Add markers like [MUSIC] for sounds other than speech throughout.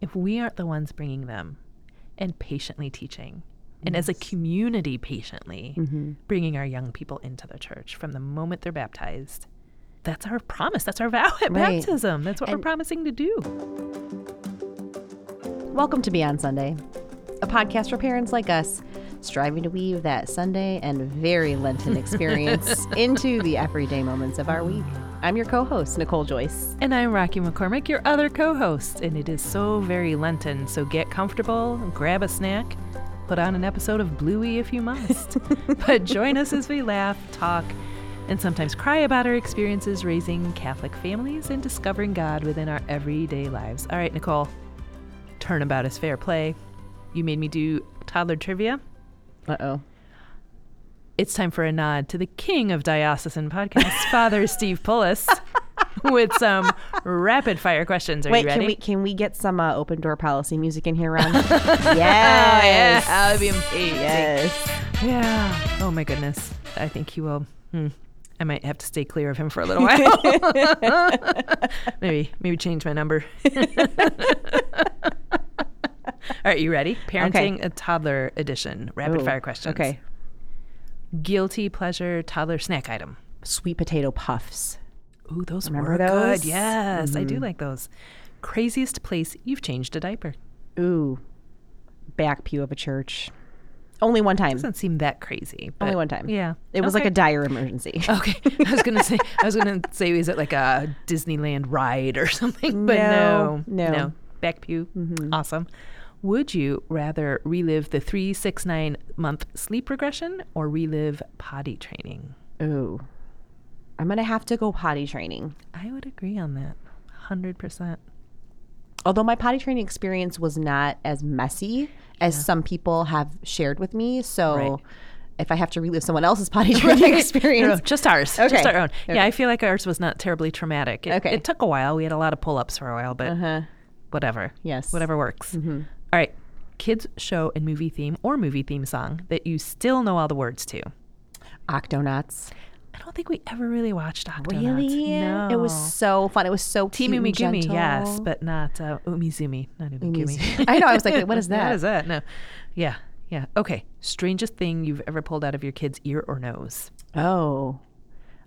if we aren't the ones bringing them and patiently teaching, and as a community, patiently Mm-hmm. bringing our young people into the church from the moment they're baptized, that's our promise. That's our vow at Right. baptism. That's what we're promising to do. Welcome to Beyond Sunday, a podcast for parents like us striving to weave that Sunday and very Lenten [LAUGHS] experience into the everyday moments of our week. I'm your co host, Nicole Joyce. And I'm Rakhi McCormick, your other co host. And it is so very Lenten. So get comfortable, grab a snack, put on an episode of Bluey if you must. [LAUGHS] but join us as we laugh, talk, and sometimes cry about our experiences raising Catholic families and discovering God within our everyday lives. All right, Nicole, turnabout is fair play. You made me do toddler trivia. Uh oh. It's time for a nod to the king of diocesan podcasts, [LAUGHS] Father Steve Pullis, with some rapid fire questions. Are Wait, you ready? can we can we get some uh, open door policy music in here, Ron? [LAUGHS] yes. Oh, yeah, that would be amazing. Yes. Yeah. Oh my goodness. I think he will. Hmm. I might have to stay clear of him for a little [LAUGHS] while. maybe, maybe change my number. All right, you ready? Parenting a toddler edition. Rapid Ooh, fire questions. Okay. Guilty pleasure toddler snack item. Sweet potato puffs. Ooh, those Remember were those? good. Yes, I Mm-hmm. do like those. Craziest place you've changed a diaper. Ooh. Back pew of a church. Only one time. Doesn't seem that crazy. Only one time. Yeah, It was like a dire emergency. [LAUGHS] Okay, I was gonna say I was gonna [LAUGHS] say is it like a Disneyland ride or something? But No, no, no. no. Back pew, awesome. Would you rather relive the three, six, nine month sleep regression or relive potty training? Ooh. I'm going to have to go potty training. I would agree on that, hundred percent. Although my potty training experience was not as messy as some people have shared with me. So Right. if I have to relive someone else's potty [LAUGHS] training experience, just ours, just Okay. our own. Okay. Yeah, I feel like ours was not terribly traumatic. It, Okay. it took a while. We had a lot of pull ups for a while, but uh-huh. whatever. Yes. Whatever works. All right. Kids show and movie theme or movie theme song that you still know all the words to. Octonauts. I don't think we ever really watched Octonauts. Really? No. It was so fun. It was so Team cute Umigumi, gentle. yes, but not uh, Umizoomi. Not Umigumi. Umizoomi. [LAUGHS] I know. I was like, what is [LAUGHS] that? that? is that? No. Yeah. Yeah. Okay. Strangest thing you've ever pulled out of your kid's ear or nose? Oh.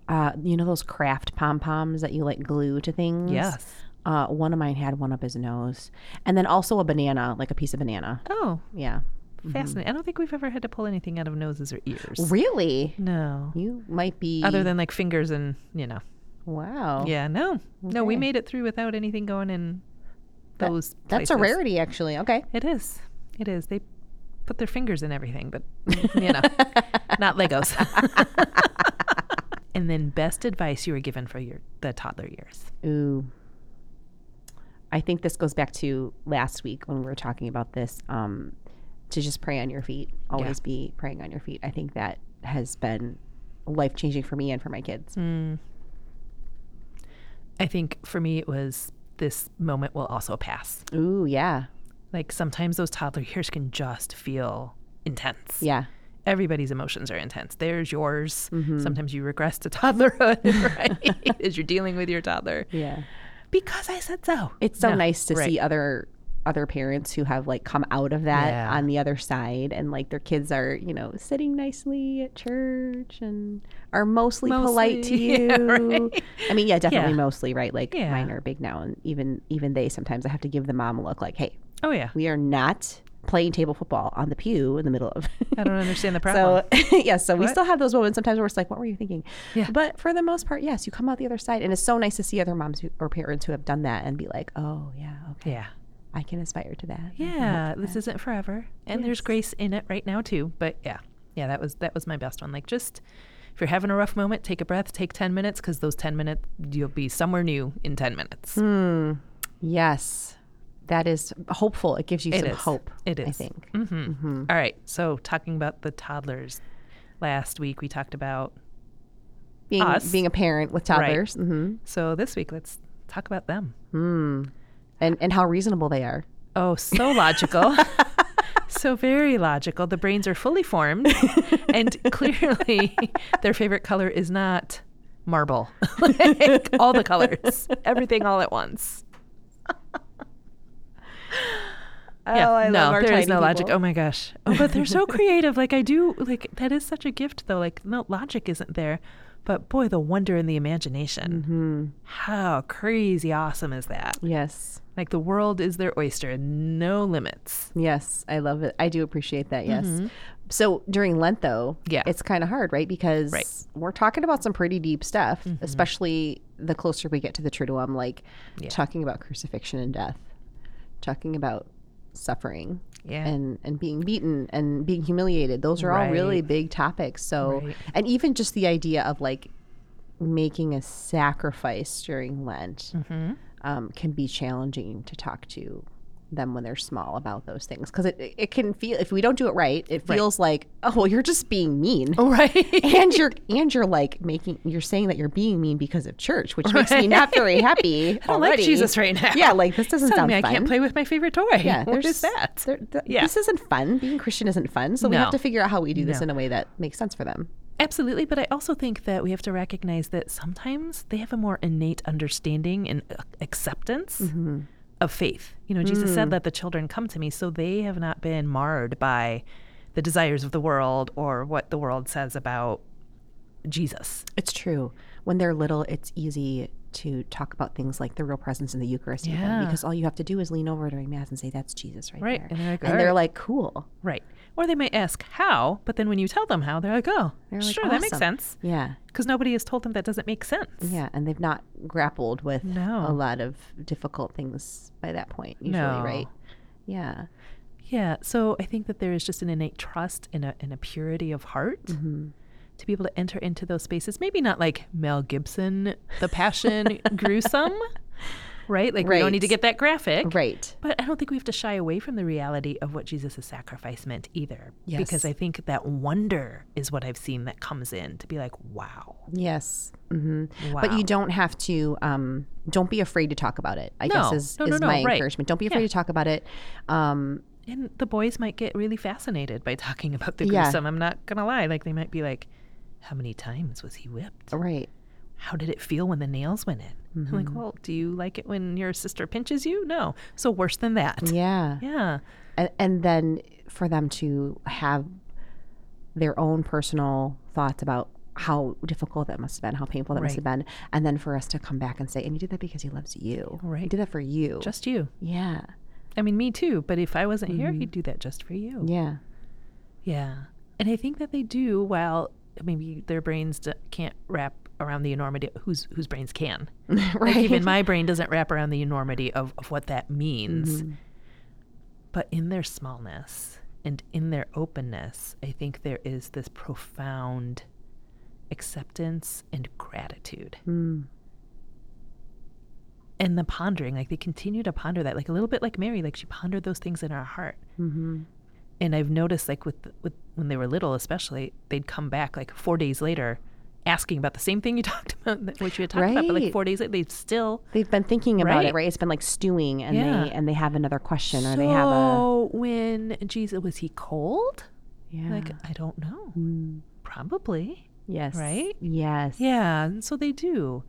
Uh, you know those craft pom poms that you like glue to things? Yes. Uh, one of mine had one up his nose, and then also a banana, like a piece of banana. Oh, Yeah. fascinating. I don't think we've ever had to pull anything out of noses or ears. Really? No. You might be. Other than like fingers and, you know. wow. Yeah, no. No, we made it through without anything going in those That's a rarity, actually. Okay. It is. It is. They put their fingers in everything, but you know, [LAUGHS] not Legos. [LAUGHS] and then best advice you were given for your the toddler years. Ooh. I think this goes back to last week when we were talking about this. Um, to just pray on your feet, always be praying on your feet. I think that has been life changing for me and for my kids. Mm. I think for me it was this moment will also pass. Ooh, yeah, Like sometimes those toddler years can just feel intense. yeah. Everybody's emotions are intense. There's yours. Mm-hmm. Sometimes you regress to [LAUGHS] toddlerhood, [LAUGHS] right? [LAUGHS] As you're dealing with your toddler. Yeah. Because I said so. It's so No, nice to right. see other other parents who have like come out of that Yeah. on the other side and like their kids are, you know, sitting nicely at church and are mostly, polite to [LAUGHS] you. yeah, right. I mean, yeah, definitely Yeah. mostly, right? Like mine are big now and even even they sometimes I have to give the mom a look like, "Hey, Oh yeah. we are not playing table football on the pew in the middle of I don't understand the [LAUGHS] problem. So [LAUGHS] yeah, so we still have those moments sometimes where it's like, what were you thinking? Yeah. But for the most part, yes, you come out the other side, and it's so nice to see other moms who, or parents who have done that and be like, oh yeah, okay, yeah. I can aspire to that. Yeah. for This that." isn't forever. And there's grace in it right now too. But yeah. Yeah, that was that was my best one. Like just if you're having a rough moment, take a breath, take 10 minutes because those 10 minutes you'll be somewhere new in 10 minutes. Hmm. yes, that is hopeful. It gives you It some is. hope. It is. I think. Mm-hmm. All right. So talking about the toddlers, last week we talked about. Being Us. being a parent with Right. toddlers, hmm So this week let's talk about them. Hmm. and and how reasonable they are. Oh, so logical. [LAUGHS] so very logical. The brains are fully formed, [LAUGHS] and clearly their favorite color is not marble. [LAUGHS] like all the colors, everything all at once. Oh, yeah. I no, there is no logic. Oh my gosh. Oh, but they're so creative. Like I do. Like that is such a gift, though. Like no logic isn't there, but boy, the wonder and the imagination. Mm-hmm. How crazy awesome is that? Yes. Like the world is their oyster, no limits. Yes, I love it. I do appreciate that. Yes. So during Lent, though, Mm-hmm. Yeah. it's kind of hard, right? Because Right. Mm-hmm. we're talking about some pretty deep stuff, especially the closer we get to the Triduum, like Yeah. talking about crucifixion and death, talking about suffering Yeah. and and being beaten and being humiliated. Those are all really big topics. So, Right. and even just the idea of like making a sacrifice during Lent Mm-hmm. um, can be challenging to talk to them when they're small about those things because it, it can feel if we don't do it right it Right. feels like oh well you're just being mean Oh, right. [LAUGHS] and you're and you're like making you're saying that you're being mean because of church which makes me not very happy [LAUGHS] I don't already. like Jesus right now. yeah like this doesn't sound me fun I can't play with my favorite toy. yeah what there's is that? there- th- Yeah. this isn't fun being christian isn't fun so we have to figure out how we do this No. in a way that makes sense for them Absolutely, but I also think that we have to recognize that sometimes they have a more innate understanding and uh, acceptance Mm-hmm. Of faith. You know, Jesus Mm. said, Let the children come to me, so they have not been marred by the desires of the world or what the world says about Jesus. It's true. When they're little, it's easy to talk about things like the real presence in the Eucharist Yeah. because all you have to do is lean over during Mass and say, That's Jesus right, Right, there. and they're like, and they're right." like, Cool. Right. Or they may ask how, but then when you tell them how, they're like, Oh, They're like, sure, that makes sense. Yeah. Because nobody has told them that doesn't make sense. Yeah. And they've not grappled with No. a lot of difficult things by that point, usually, No. right? Yeah. Yeah, so I think that there is just an innate trust in a in a purity of heart Mm-hmm. to be able to enter into those spaces. Maybe not like Mel Gibson, The Passion, [LAUGHS] gruesome, right? Like right. we don't need to get that graphic, Right. But I don't think we have to shy away from the reality of what Jesus' sacrifice meant either, Yes. because I think that wonder is what I've seen that comes in to be like, wow, Yes. hmm wow. But you don't have to, um, don't be afraid to talk about it, I guess is, No, no, is no, my right. encouragement. Don't be afraid Yeah. to talk about it. Um, and the boys might get really fascinated by talking about the Yeah. gruesome. I'm not gonna lie, like they might be like, how many times was he whipped? right. how did it feel when the nails went in? I'm Mm-hmm. like, well, do you like it when your sister pinches you? No. So worse than that. Yeah. Yeah. and, and then for them to have their own personal thoughts about how difficult that must have been, how painful that must have been, and then for us to come back and say, and he did that because he loves you. Right. He did that for you. Just you. yeah, I mean, me too. But if I wasn't here, he'd do that just for you. Mm-hmm. yeah, Yeah. And I think that they do while maybe their brains d- can't wrap around the enormity whose whose brains can. right. [LAUGHS] Like even my brain doesn't wrap around the enormity of, of what that means. Mm-hmm. But in their smallness and in their openness, I think there is this profound acceptance and gratitude. Mm. And the pondering, like they continue to ponder that, like a little bit like Mary, like she pondered those things in her heart. Mm-hmm. And I've noticed, like with with when they were little, especially, they'd come back like four days later, asking about the same thing you [LAUGHS] talked about, which you had talked about. But like four days later, they've still They've been thinking about Right. it, right? It's been like stewing, and Yeah. they and they have another question, or so they have a Oh, when Jesus was he cold? yeah. Like I don't know. Mm. Probably. yes, right? Yes, Yeah, and so they do.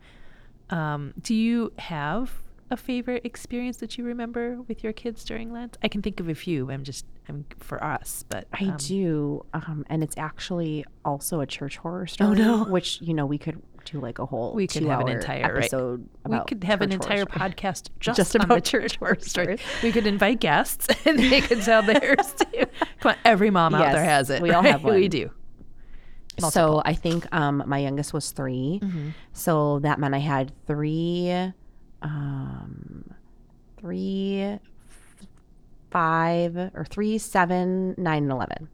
Um, do you have a favorite experience that you remember with your kids during Lent? I can think of a few. I'm just I'm for us, but I um, do, um, and it's actually also a church horror story. Oh, no. Which you know we could do like a whole We could have an two-hour entire right. episode. We could have an entire podcast [LAUGHS] just, Just on the about church church horror horror story. stories. We could invite guests [LAUGHS] and they could tell [LAUGHS] theirs too. Come on, every mom out there has it. we all have right? We one. do. So I think um, my youngest was 3 Mm-hmm. So that meant I had three, um, three, five, or three, seven, nine, and eleven.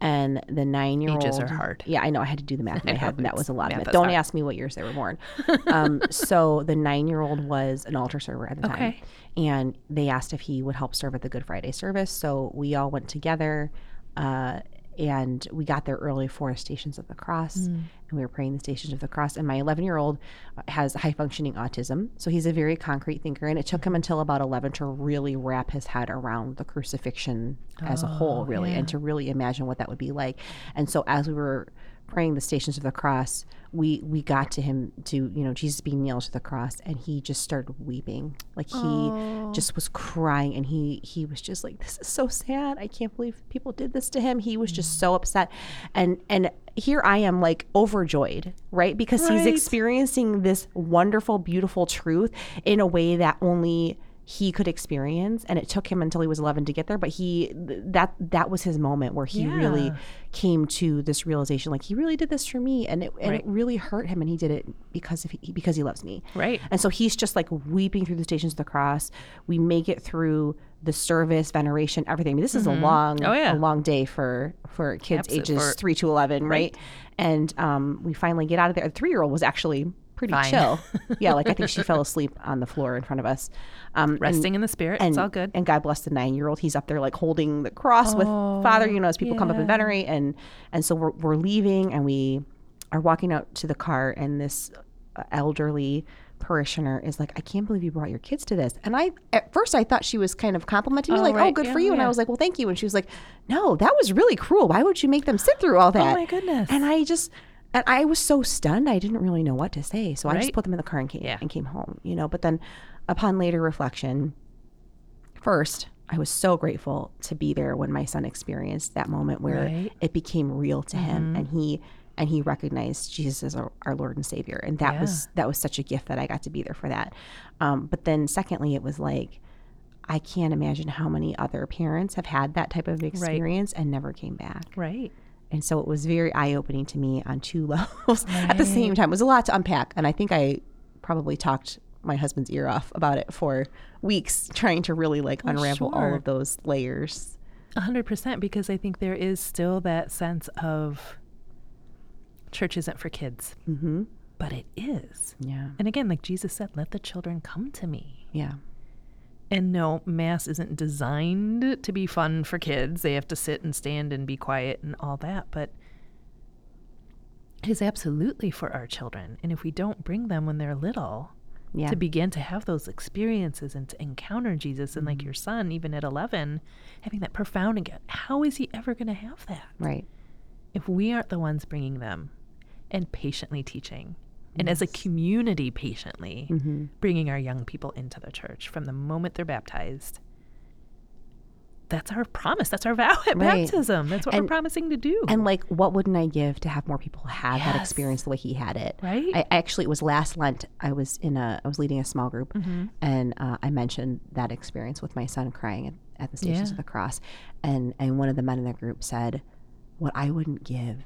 And the nine-year-old Ages are hard. Yeah, I know. I had to do the math in my [LAUGHS] head, and that was a lot of math Don't hard. ask me what years they were born. [LAUGHS] um, so the nine-year-old was an altar server at the time, and they asked if he would help serve at the Good Friday service. So we all went together. Uh, and we got there early for Stations of the Cross, Mm. and we were praying the Stations of the Cross. And my 11 year old has high functioning autism, so he's a very concrete thinker. And it took him until about 11 to really wrap his head around the crucifixion as a whole, really, and to really imagine what that would be like. And so as we were praying the stations of the cross, we we got to him to you know Jesus being nailed to the cross, and he just started weeping, like he Oh. just was crying, and he he was just like, "This is so sad. I can't believe people did this to him." He was just so upset, and and here I am like overjoyed, right? Because he's experiencing this wonderful, beautiful truth in a way that only he could experience and it took him until he was 11 to get there but he th- that that was his moment where he really came to this realization like he really did this for me and it and it really hurt him and he did it because of he, because he loves me. Right. and so he's just like weeping through the stations of the cross. We make it through the service veneration everything. I mean, this is a long Oh, yeah. a long day for for kids Absolute- ages for- 3 to 11 right, and um we finally get out of there. The 3 year old was actually pretty Fine. chill [LAUGHS] yeah like i think she fell asleep on the floor in front of us um and- Resting in the spirit. and it's all good. And God bless the nine year old. He's up there like holding the cross with Father, you know, as people come up and yeah. venerate. And and so we're we're leaving and we are walking out to the car and this uh, elderly parishioner is like, I can't believe you brought your kids to this. And I at first I thought she was kind of complimenting me, Oh, like, Oh, good Yeah, for you. And I was like, Well, thank you. And she was like, No, that was really cruel. Why would you make them sit through all that? Oh my goodness. And I just and I was so stunned I didn't really know what to say. So I just put them in the car and came Yeah. and came home, you know. But then upon later reflection, first i was so grateful to be there when my son experienced that moment where Right. Mm-hmm. it became real to him and he and he recognized jesus as our, our lord and savior and that was that was such a gift that i got to be there for that um, but then secondly it was like i can't imagine how many other parents have had that type of experience and never came back right. And so it was very eye opening to me on two [LAUGHS] levels at the same time. It was a lot to unpack. And I think I probably talked my husband's ear off about it for weeks, trying to really like Well, unravel all of those layers. A hundred percent, because I think there is still that sense of church isn't for kids, Mm-hmm. but it is. Yeah. And again, like Jesus said, let the children come to me. Yeah. And no, mass isn't designed to be fun for kids. They have to sit and stand and be quiet and all that, but it is absolutely for our children. And if we don't bring them when they're little, Yeah. to begin to have those experiences and to encounter Jesus and like Mm-hmm. your son, even at 11, having that profound encounter, how is he ever going to have that right. if we aren't the ones bringing them and patiently teaching? And as a community, patiently Mm-hmm. bringing our young people into the church from the moment they're baptized. That's our promise. That's our vow at Right. baptism. That's what And- we're promising to do. And like, what wouldn't I give to have more people have that experience the way he had it? Right? I actually, it was last Lent. I was in a, I was leading a small group, Mm-hmm. and uh, I mentioned that experience with my son crying at, at the Stations Yeah. of the Cross, and and one of the men in the group said, "What I wouldn't give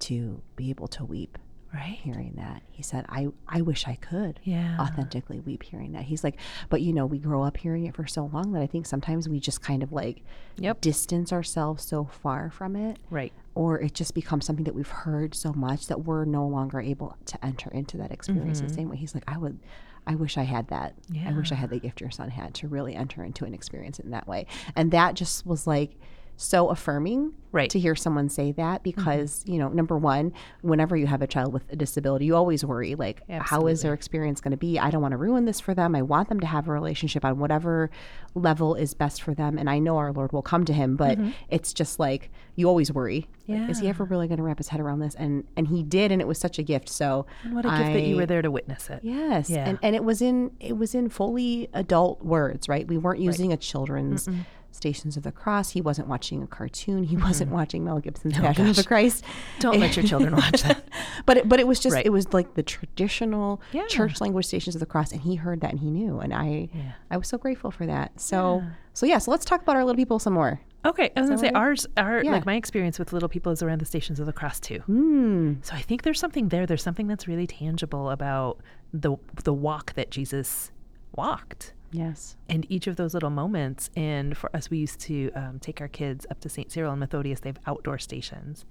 to be able to weep right? hearing that." He said, "I I wish I could." Yeah. authentically weep hearing that. He's like, but you know, we grow up hearing it for so long that I think sometimes we just kind of like Yep. distance ourselves so far from it Right. or it just becomes something that we've heard so much that we're no longer able to enter into that experience Mm-hmm. the same way. He's like, I would, I wish I had that. I wish I had the gift your son had to really enter into an experience in that way. And that just was like so affirming Right. to hear someone say that Mm-hmm. because, you know, number one, whenever you have a child with a disability, you always worry like, how is their experience going to be? I don't want to ruin this for them. I want them to have a relationship on whatever level is best for them. And I know our Lord will come to him, but it's just like you always worry. like, is he Mm-hmm. Ever really going to wrap his head around this? And and he did, and it was such a gift. So And what a gift that you were there to witness it. Yes, Yeah. and and it was in it was in fully adult words, right? We weren't using a children's Stations of the Cross. He wasn't watching a cartoon. He wasn't watching Mel Gibson's Passion of the Christ. Don't let your children [LAUGHS] watch that. But it, but it was just Right. it was like the traditional Yeah. church language Stations of the Cross, and he heard that and he knew, and I Yeah. I was so grateful for that. So so yeah, so let's talk about our little people some more. Okay, I was gonna say ours, our Yeah. like my experience with little people is around the stations of the cross too. Hmm. So I think there's something there. There's something that's really tangible about the the walk that Jesus walked, Yes. and each of those little moments. And for us, we used to um, take our kids up to St. Cyril and Methodius. They have outdoor stations,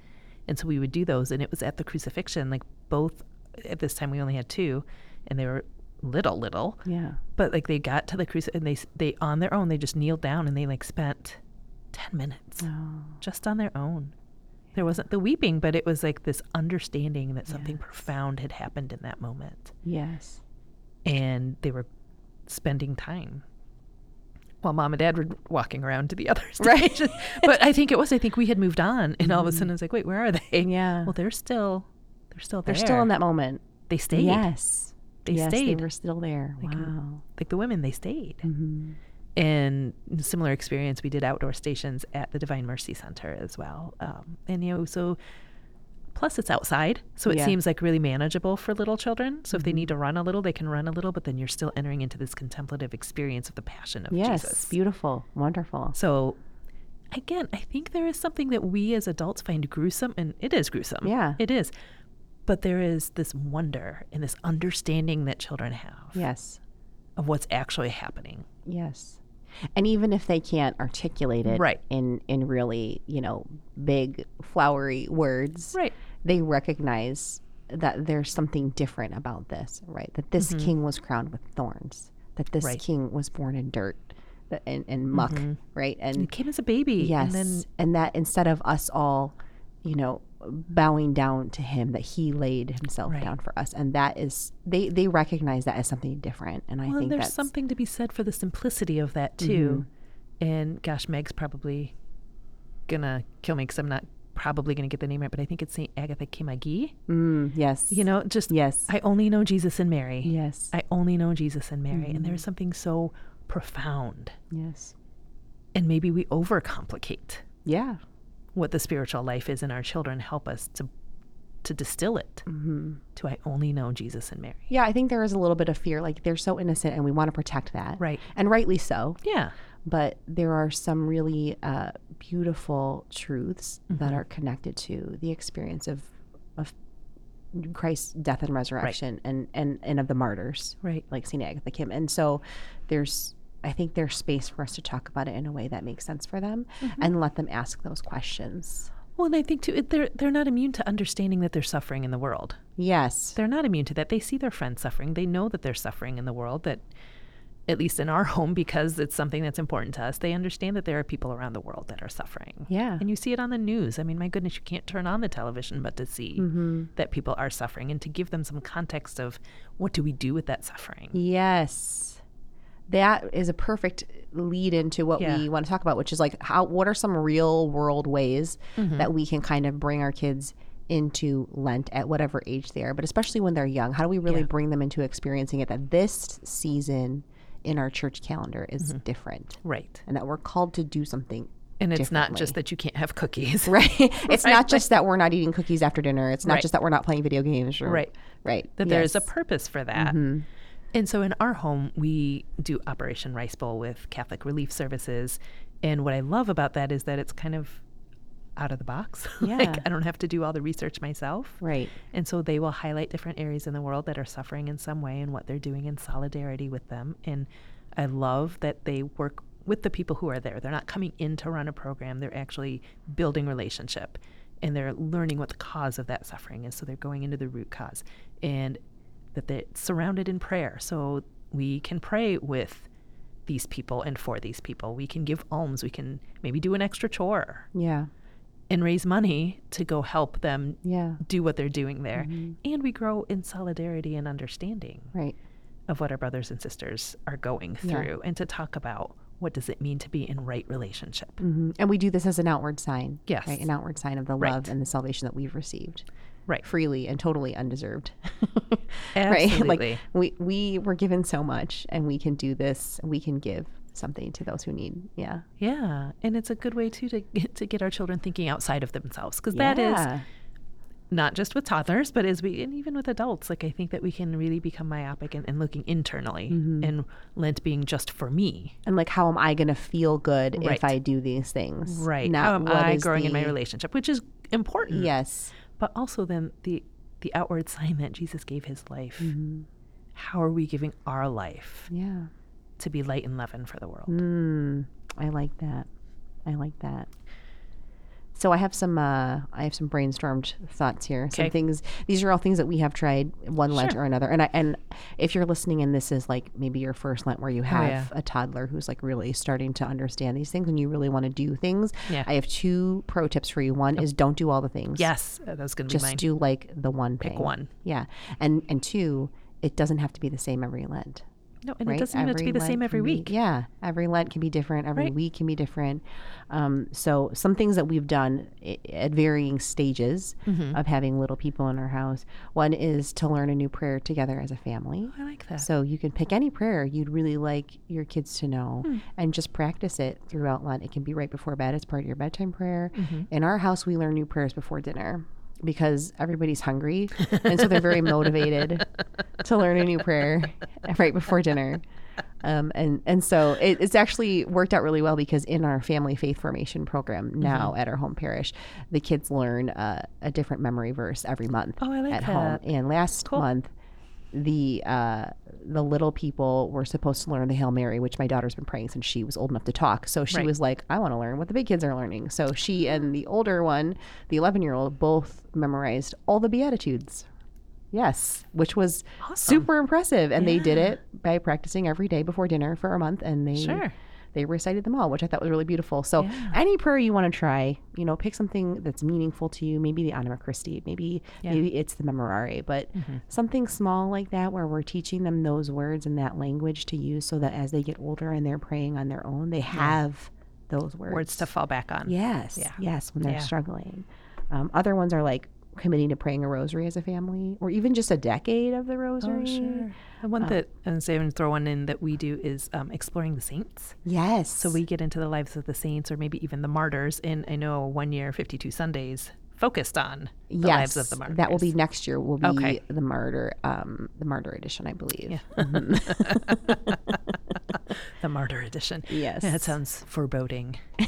and so we would do those. And it was at the crucifixion. Like both at this time, we only had two, and they were little, little. Yeah. But like they got to the cruci and they they on their own they just kneeled down and they like spent ten minutes Oh. just on their own. There wasn't the weeping, but it was like this understanding that something profound had happened in that moment, Yes. and they were spending time while mom and dad were walking around to the other [LAUGHS] Right. but I think it was. I think we had moved on, and all of a sudden I was like, "Wait, where are they?" Mm-hmm. Yeah. Well, they're still, they're still there. They're still in that moment. They stayed. Yes. They yes, stayed. They were still there. Like, wow. Like the women, they stayed. Mm-hmm. And similar experience, we did outdoor stations at the Divine Mercy Center as well. Um, and you know, so plus it's outside, so it Yeah. seems like really manageable for little children. So if they mm-hmm. need to run a little, they can run a little, but then you're still entering into this contemplative experience of the passion of Yes. Jesus. Beautiful. Wonderful. So again, I think there is something that we as adults find gruesome, and it is gruesome. Yeah. It is. But there is this wonder and this understanding that children have Yes. of what's actually happening. Yes. And even if they can't articulate it Right. in in really, you know, big flowery words, Right. they recognize that there's something different about this, right? That this king was crowned with thorns, that this Mm-hmm. Right. king was born in dirt and, and muck, right? And it came as a baby. yes, And then and that instead of us all, you know, bowing down to him, that he laid himself Right. down for us, and that is they they recognize that as something different, and I well, think there's that's something to be said for the simplicity of that too. And gosh, Meg's probably gonna kill me because I'm not probably gonna get the name right, but I think it's Saint Agatha Kim A-gi. mm, yes, You know, just yes, I only know Jesus and Mary. yes, I only know Jesus and Mary, and Mm-hmm. there's something so profound, yes, and maybe we overcomplicate yeah, what the spiritual life is in our children. Help us to to distill it Mm-hmm. to I only know Jesus and Mary. yeah. I think there is a little bit of fear, like they're so innocent, and we want to protect that, Right. and rightly so. Yeah. But there are some really uh, beautiful truths that Mm-hmm. are connected to the experience of of Christ's death and resurrection, and and and of the martyrs, Right. like Saint Agatha Kim. And so there's I think there's space for us to talk about it in a way that makes sense for them Mm-hmm. and let them ask those questions. Well, and I think too, they're they're not immune to understanding that they're suffering in the world. Yes. They're not immune to that. They see their friends suffering. They know that they're suffering in the world. That, at least in our [LAUGHS] home, because it's something that's important to us, they understand that there are people around the world that are suffering. Yeah. And you see it on the news. I mean, my goodness, you can't turn on the television but to see Mm-hmm. that people are suffering and to give them some context of what do we do with that suffering. Yes. That is a perfect lead into what Yeah. we want to talk about, which is like how what are some real world ways Mm-hmm. that we can kind of bring our kids into Lent at whatever age they are, but especially when they're young. How do we really Yeah. bring them into experiencing it that this season in our church calendar is Mm-hmm. different Right. and that we're called to do something And it's not just that you can't have cookies. [LAUGHS] right. [LAUGHS] it's Right, not just that we're not eating cookies after dinner. It's not Right. just that we're not playing video games. Or, Right. Right. that there is a purpose for that. Mm-hmm. And so in our home, we do Operation Rice Bowl with Catholic Relief Services. And what I love about that is that it's kind of out of the box. [LAUGHS] Yeah. like I don't have to do all the research myself. Right. And so they will highlight different areas in the world that are suffering in some way and what they're doing in solidarity with them. And I love that they work with the people who are there. They're not coming in to run a program, they're actually building relationship and they're learning what the cause of that suffering is. So they're going into the root cause and that they're surrounded in prayer. So we can pray with these people and for these people. We can give alms. We can maybe do an extra chore Yeah. and raise money to go help them Yeah. do what they're doing there. And we grow in solidarity and understanding Right. of what our brothers and sisters are going Yeah. through and to talk about what does it mean to be in right relationship. hmm And we do this as an outward sign. Yes. Right? An outward sign of the Right. love and the salvation that we've received Right. freely and totally undeserved. Absolutely. [LAUGHS] Right? Like we, we were given so much and we can do this. We can give something to those who need. Yeah. Yeah, and it's a good way too to get, to get our children thinking outside of themselves because that is Yeah. not just with toddlers, but as we and even with adults. Like I think that we can really become myopic and, and looking internally, Mm-hmm. and Lent being just for me. And like, how am I going to feel good Right. if I do these things? Right. now How am I growing in my relationship, which is important. Yes. But also then the the outward [LAUGHS] sign that Jesus gave his life. Mm-hmm. How are we giving our life Yeah. to be light and leaven for the world? Mm, I like that. I like that. So I have some uh, I have some brainstormed thoughts here. Some things. These are all things that we have tried one Lent Sure. or another. And I, and if you're listening and this is like maybe your first Lent where you have Oh, yeah. a toddler who's like really starting to understand these things and you really want to do things, Yeah. I have two pro tips for you. One is don't do all the things. Yes, uh, that was going to be Just mine. do like the one Pick thing. one. Yeah. And and two, it doesn't have to be the same every Lent. No, and right? it doesn't even have to be the same every can be- week. yeah, every Lent can be different. Every Right. week can be different. Um, so some things that we've done i- at varying stages Mm-hmm. of having little people in our house. One is to learn a new prayer together as a family. I like that. So you can pick any prayer you'd really like your kids to know Hmm. and just practice it throughout Lent. It can be right before bed. It's part of your bedtime prayer. Mm-hmm. In our house, we learn new prayers before dinner because everybody's hungry. and so they're very motivated to learn a new prayer [LAUGHS] right before dinner. Um, and, and so it, it's actually worked out really well because in our family faith formation program now Mm-hmm. at our home parish, the kids learn uh, a different memory verse every month Oh, I like at home. that. And last Cool. month, the uh, the little people were supposed to learn the Hail Mary, which my daughter's been praying since she was old enough to talk. So she Right. was like, "I want to learn what the big kids are learning." So she and the older one, the eleven year old, both memorized all the Beatitudes. Yes, which was Awesome. super impressive, and they did it by practicing every day before dinner for a month, and they Sure. They recited them all, which I thought was really beautiful. So Yeah. any prayer you want to try, you know, pick something that's meaningful to you. Maybe the Anima Christi, maybe Yeah. Mm-hmm. maybe it's the Memorare, but something small like that where we're teaching them those words and that language to use, so that as they get older and they're praying on their own, they have those words. Words to fall back on. Yes, Yeah. yes, when they're Yeah. struggling. Um, other ones are like committing to praying a rosary as a family, or even just a decade of the rosary. Oh, sure. The one that, and say, and throw one in that we do is um, exploring the saints. Yes. So we get into the lives of the saints or maybe even the martyrs. And I know one year, 52 Sundays focused on the yes, lives of the martyrs. that will be next year. Will be Okay. the martyr, um, the martyr edition, I believe. Yeah. [LAUGHS] [LAUGHS] [LAUGHS] the martyr edition. Yes. That sounds foreboding. [LAUGHS]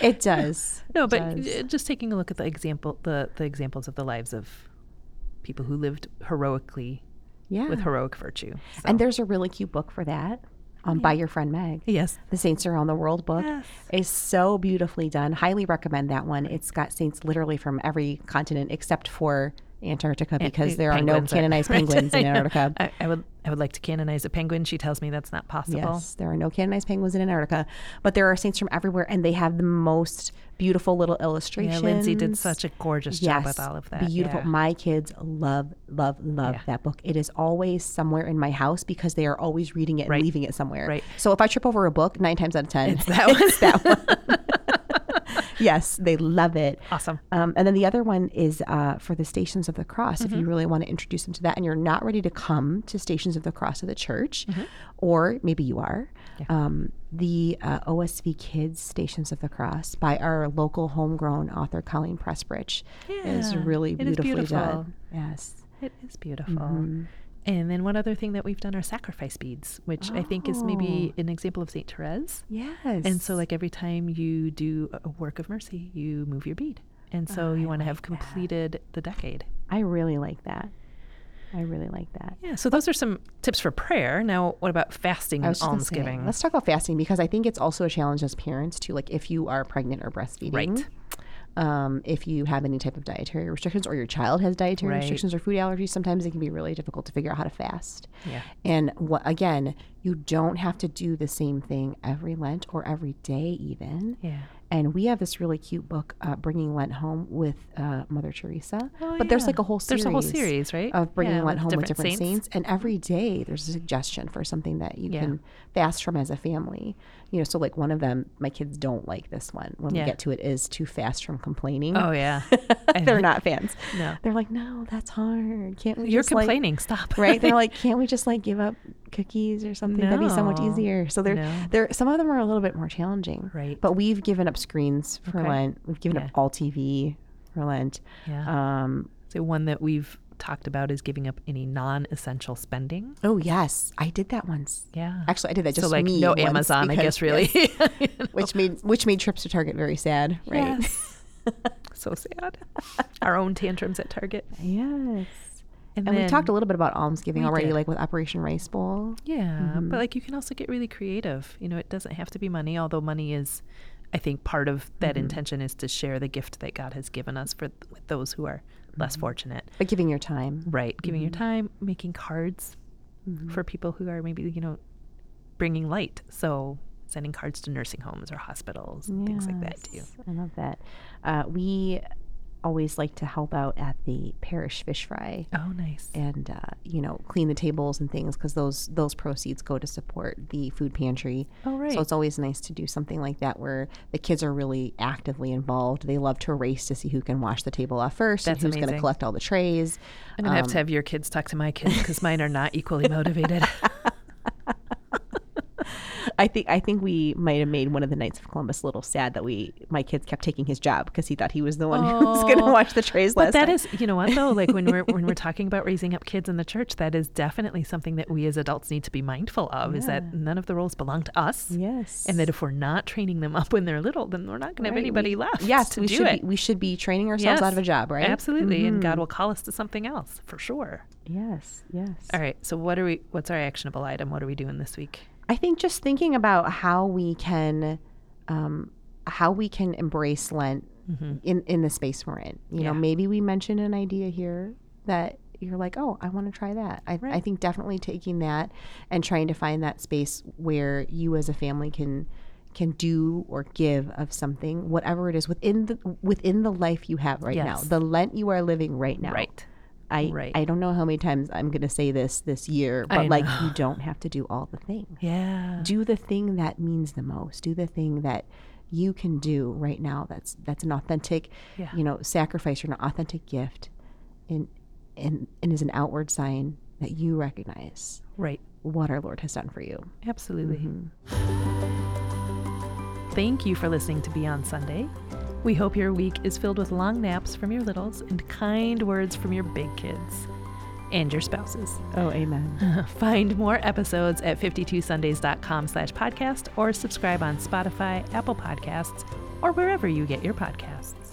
it does. No, It but does. just taking a look at the example, the, the examples of the lives of people who lived heroically yeah. with heroic virtue. and there's a really cute book for that. Um, by your friend Meg. yes, The Saints Around the World book Yes. is so beautifully done. Highly recommend that one. It's got saints literally from every continent except for Antarctica because there are no penguins are- canonized [LAUGHS] Right. penguins in Antarctica. I, I would I would like to canonize a penguin. She tells me that's not possible. Yes, there are no canonized penguins in Antarctica, but there are saints from everywhere, and they have the most beautiful little illustrations. Yeah, Lindsay did such a gorgeous job with all of that. Beautiful. yeah. My kids love, love, love Yeah. that book. It is always somewhere in my house because they are always reading it and Right. leaving it somewhere. Right. So if I trip over a book, nine times out of ten, It's [LAUGHS] that one. it's that one. Yes, they love it. Awesome. Um, and then the other one is uh, for the Stations of the Cross. If Mm-hmm. you really want to introduce them to that and you're not ready to come to Stations of the Cross of the church, Mm-hmm. or maybe you are, um, the uh, OSV Kids Stations of the Cross by our local homegrown author, Colleen Presprich, is Yeah, really it is beautifully beautiful. done. Yes. It is beautiful. Mm-hmm. And then one other thing that we've done are sacrifice beads, which I think is maybe Oh. an example of Saint Therese. Yes. And so, like every time you do a work of mercy, you move your bead, and so Oh, you want to like have that. completed the decade. I really like that. I really like that. Yeah. So those are some tips for prayer. Now, what about fasting and was say, let's talk about fasting because I think it's also a challenge as parents too. Like if you are pregnant or breastfeeding, Right. Um, if you have any type of dietary restrictions or your child has dietary Right. restrictions or food allergies, sometimes it can be really difficult to figure out how to fast. Yeah. And what again, you don't have to do the same thing every Lent or every day even. Yeah. And we have this really cute book, uh, "Bringing Lent Home" with uh, Mother Teresa. Oh, but there's like a whole series. There's a whole series, right? Of bringing Yeah, Lent with home with different different saints. and every day there's a suggestion for something that you Yeah. can fast from as a family. You know, so like one of them, my kids don't like this one. When Yeah. we get to it, is to fast from complaining. Oh yeah. [LAUGHS] They're not fans. No. They're like, no, that's hard. Can't we? You're just, like-" complaining. Stop. [LAUGHS] right? They're [LAUGHS] like, can't we just like give up cookies or something? That'd be so much easier. So they're No. they're some of them are a little bit more challenging. Right. But we've given up screens for Okay. Lent. We've given Yeah. up all TV for Lent. yeah. Um, so one that we've talked about is giving up any non-essential spending. oh yes, I did that once. Yeah. Actually, I did that just so like me no Amazon, I guess. Really. yes, [LAUGHS] You know? which made which made trips to Target very sad, right? Yes. [LAUGHS] so sad. Our own tantrums at Target. yes. And, And we talked a little bit about almsgiving already, did. like with Operation Rice Bowl. Yeah, but like you can also get really creative. You know, it doesn't have to be money, although money is, I think, part of that mm-hmm. intention is to share the gift that God has given us for with those who are less mm-hmm. fortunate. But giving your time. Right, giving your mm-hmm. time, making cards for people who are maybe you know bringing light. So sending cards to nursing homes or hospitals and things like that too. I love that. Uh, we always like to help out at the parish fish fry Oh, nice. and uh, you know clean the tables and things because those those proceeds go to support the food pantry. Oh, right. So it's always nice to do something like that where the kids are really actively involved. They love to race to see who can wash the table off first That's and who's going to collect all the trays. I'm gonna have Um, to have your kids talk to my kids because mine are not equally motivated. [LAUGHS] I think I think we might have made one of the Knights of Columbus a little sad that we my kids kept taking his job because he thought he was the one who was going to watch the trays but last that is, you know what though? Like when we're when we're talking about raising up kids in the church, that is definitely something that we as adults need to be mindful of. Is that none of the roles belong to us, yes, and that if we're not training them up when they're little, then we're not going to have anybody we- left. Yes, to we do should it. be we should be training ourselves out of a job, right? Absolutely, and God Mhm. will call us to something else for sure. Yes, yes. All right. So what are we? What's our actionable item? What are we doing this week? I think just thinking about how we can, um, how we can embrace Lent in in the space we're in. You Yeah. know, maybe we mentioned an idea here that you're like, oh, I want to try that. I, I think definitely taking that and trying to find that space where you as a family can can do or give of something, whatever it is within the within the life you have right now, the Lent you are living right now. Right. I Right. I don't know how many times I'm going to say this this year, but I like know. you don't have to do all the things Yeah. do the thing that means the most do the thing that you can do right now that's that's an authentic Yeah. you know sacrifice or an authentic gift and and and is an outward sign that you recognize Right. what our lord has done for you Absolutely. Mm-hmm. Thank you for listening to Beyond Sunday. We hope your week is filled with long naps from your littles and kind words from your big kids and your spouses. oh amen [LAUGHS] Find more episodes at 52sundays.com slash podcast or subscribe on Spotify, Apple Podcasts, or wherever you get your podcasts.